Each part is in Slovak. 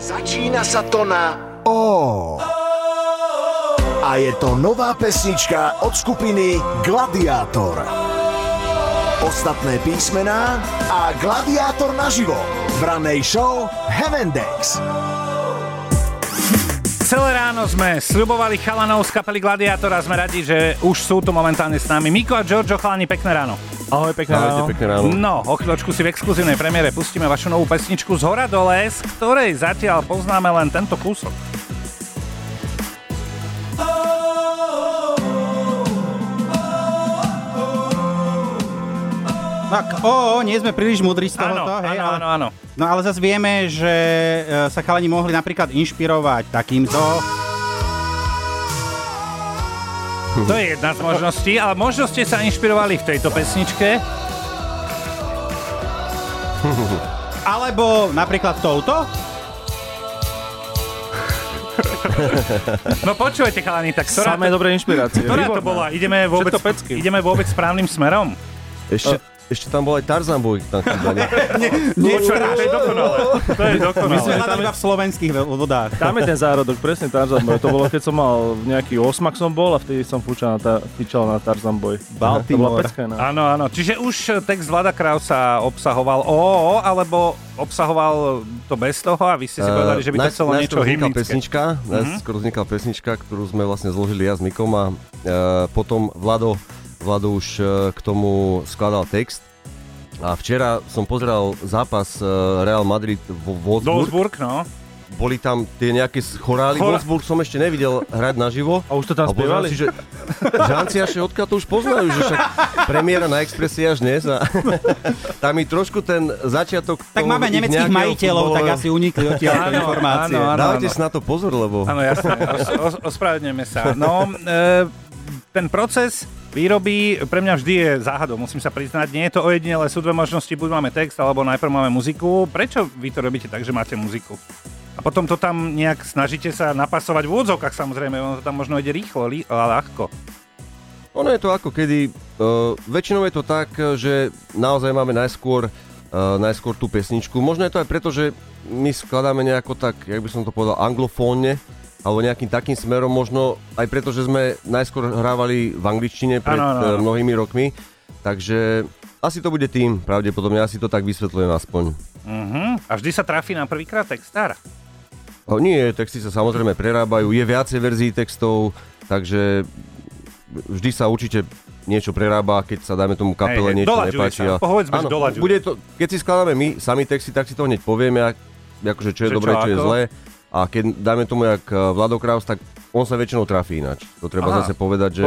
Začína sa to na O. A je to nová pesnička od skupiny Gladiátor. Ostatné písmená a Gladiátor naživo v ranej show Heavendex. Celé ráno sme sľubovali chalanov z kapely Gladiátora sme radi, že už sú tu momentálne s nami. Miko a Giorgio, chalani, pekné ráno. Ahoj, pekné Ahojte, ráno. pekné ráno. No, o chvíľočku si v exkluzívnej premiére pustíme vašu novú pesničku z hora dole, z ktorej zatiaľ poznáme len tento kúsok. Tak, o, nie sme príliš mudrí z Áno, tohoto, hej, áno, ale, áno, áno. no ale zase vieme, že e, sa chalani mohli napríklad inšpirovať takýmto. To je jedna z možností, ale možno ste sa inšpirovali v tejto pesničke. Alebo napríklad touto. No počujete, chalani, tak ktorá, Samé to, dobré inšpirácie. ktorá to bola? Ideme vôbec, Všetko pecky. ideme vôbec správnym smerom? Ešte, ešte tam bol aj Tarzan Boy, tam chýba, nie? Počujete, to je dokonalé. To je My sme dokonalé. hľadali iba v slovenských ve- vodách. Tam je ten zárodok, presne Tarzan Boy. To bolo, keď som mal nejaký osmak som bol a vtedy som fúčal na, ta, na Tarzan bola Baltimore. no. Áno, áno. Čiže už text Vlada Krausa obsahoval OO, alebo obsahoval to bez toho a vy ste si povedali, že by to chcelo niečo hymnické. pesnička, najskôr vznikla pesnička, ktorú sme vlastne zložili ja s Mikom a e, potom Vlado, Vlado už e, k tomu skladal text. A včera som pozeral zápas e, Real Madrid vo Wolfsburg. Wolfsburg, no. Boli tam tie nejaké chorály. Chora- Wolfsburg som ešte nevidel hrať naživo. A už to tam spievali? si, že Žanciaše odkiaľ to už poznajú, že však premiéra na Expressi až dnes a tam mi trošku ten začiatok Tak máme nemeckých majiteľov, tak futbalového- asi unikli odtiaľ Áno, informácie. áno, áno. Dávajte si na to pozor, lebo Áno, jasné. Os, os, ospravedlňujeme sa. No, e, ten proces výroby pre mňa vždy je záhadou, musím sa priznať. Nie je to ojedinele, sú dve možnosti, buď máme text, alebo najprv máme muziku. Prečo vy to robíte tak, že máte muziku? A potom to tam nejak snažíte sa napasovať v úvodzovkách, samozrejme, ono to tam možno ide rýchlo, li, ale ľahko. ono je to ako kedy, uh, väčšinou je to tak, že naozaj máme najskôr, uh, najskôr tú pesničku. Možno je to aj preto, že my skladáme nejako tak, jak by som to povedal, anglofónne, alebo nejakým takým smerom, možno aj preto, že sme najskôr hrávali v angličtine pred Áno, áno, áno. eh, mnohými rokmi, takže asi to bude tým, pravdepodobne, asi to tak vysvetľujem aspoň. Uh-huh. A vždy sa trafí na prvýkrát textár. O, nie, texty sa samozrejme prerábajú, je viacej verzií textov, takže vždy sa určite niečo prerába, keď sa dajme tomu kapele hej, niečo nepáči. sa. Povedzme, doľaďuje. bude to, keď si skladáme my sami texty, tak si to hneď povieme, ak, akože čo je Že čo, dobré, čo je ako? zlé. A keď dáme tomu jak eh, Vlado Kraus, tak on sa väčšinou trafí ináč. To treba Aha, zase povedať, že,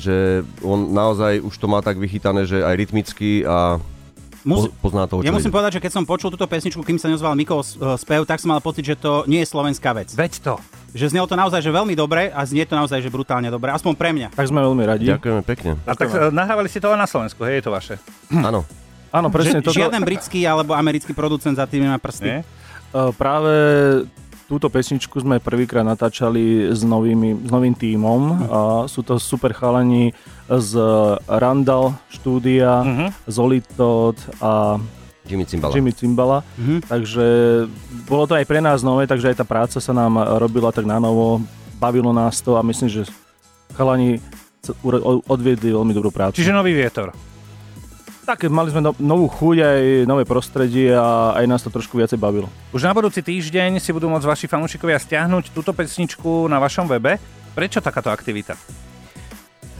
že on naozaj už to má tak vychytané, že aj rytmicky a Mus- po, pozná toho, čo ja musím ide. povedať, že keď som počul túto pesničku, kým sa neozval Mikov uh, spev, tak som mal pocit, že to nie je slovenská vec. Veď to. Že znelo to naozaj že veľmi dobre a znie to naozaj že brutálne dobre, aspoň pre mňa. Tak sme veľmi radi. Ďakujeme pekne. A tak e, nahrávali ste to len na Slovensku, hej, je to vaše. Áno. Áno, presne. Že, toto, Žiaden britský alebo americký producent za tým nemá prsty. Nie? Uh, práve túto pesničku sme prvýkrát natáčali s, novými, s novým tímom. A sú to super chalani z Randall štúdia, Mhm. Zolitot a Jimmy Cimbala. Jimmy Cimbala. Mhm. Takže bolo to aj pre nás nové, takže aj tá práca sa nám robila tak na novo. Bavilo nás to a myslím, že chalani odviedli veľmi dobrú prácu. Čiže nový vietor. Tak, mali sme no, novú chuť, aj nové prostredie a aj nás to trošku viacej bavilo. Už na budúci týždeň si budú môcť vaši fanúšikovia stiahnuť túto pesničku na vašom webe. Prečo takáto aktivita?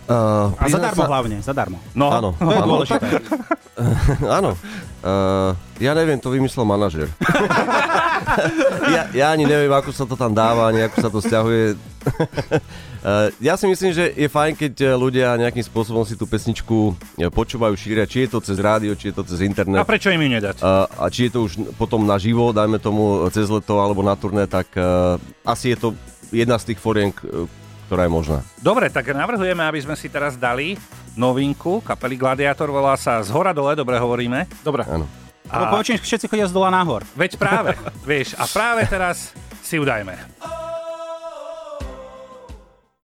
Uh, A zadarmo hlavne, zadarmo. No, Áno, To je áno, dôležité. áno. Uh, ja neviem, to vymyslel manažer. ja, ja ani neviem, ako sa to tam dáva, ani ako sa to stiahuje. Uh, ja si myslím, že je fajn, keď eh, ľudia nejakým spôsobom si tú pesničku eh, počúvajú, šíria, či je to cez rádio, či je to cez A internet. prečo im ju nedať? Uh, a či je to už potom naživo, dajme tomu eh, cez leto alebo na turné, tak uh, asi je to jedna z tých forien, ktorá je možná. Dobre, tak navrhujeme, aby sme si teraz dali novinku kapely Gladiator, volá sa Z hora dole, dobre hovoríme. Dobre. Áno. Lebo povečne všetci chodia z dola nahor. Veď práve, vieš, a práve teraz si udajme.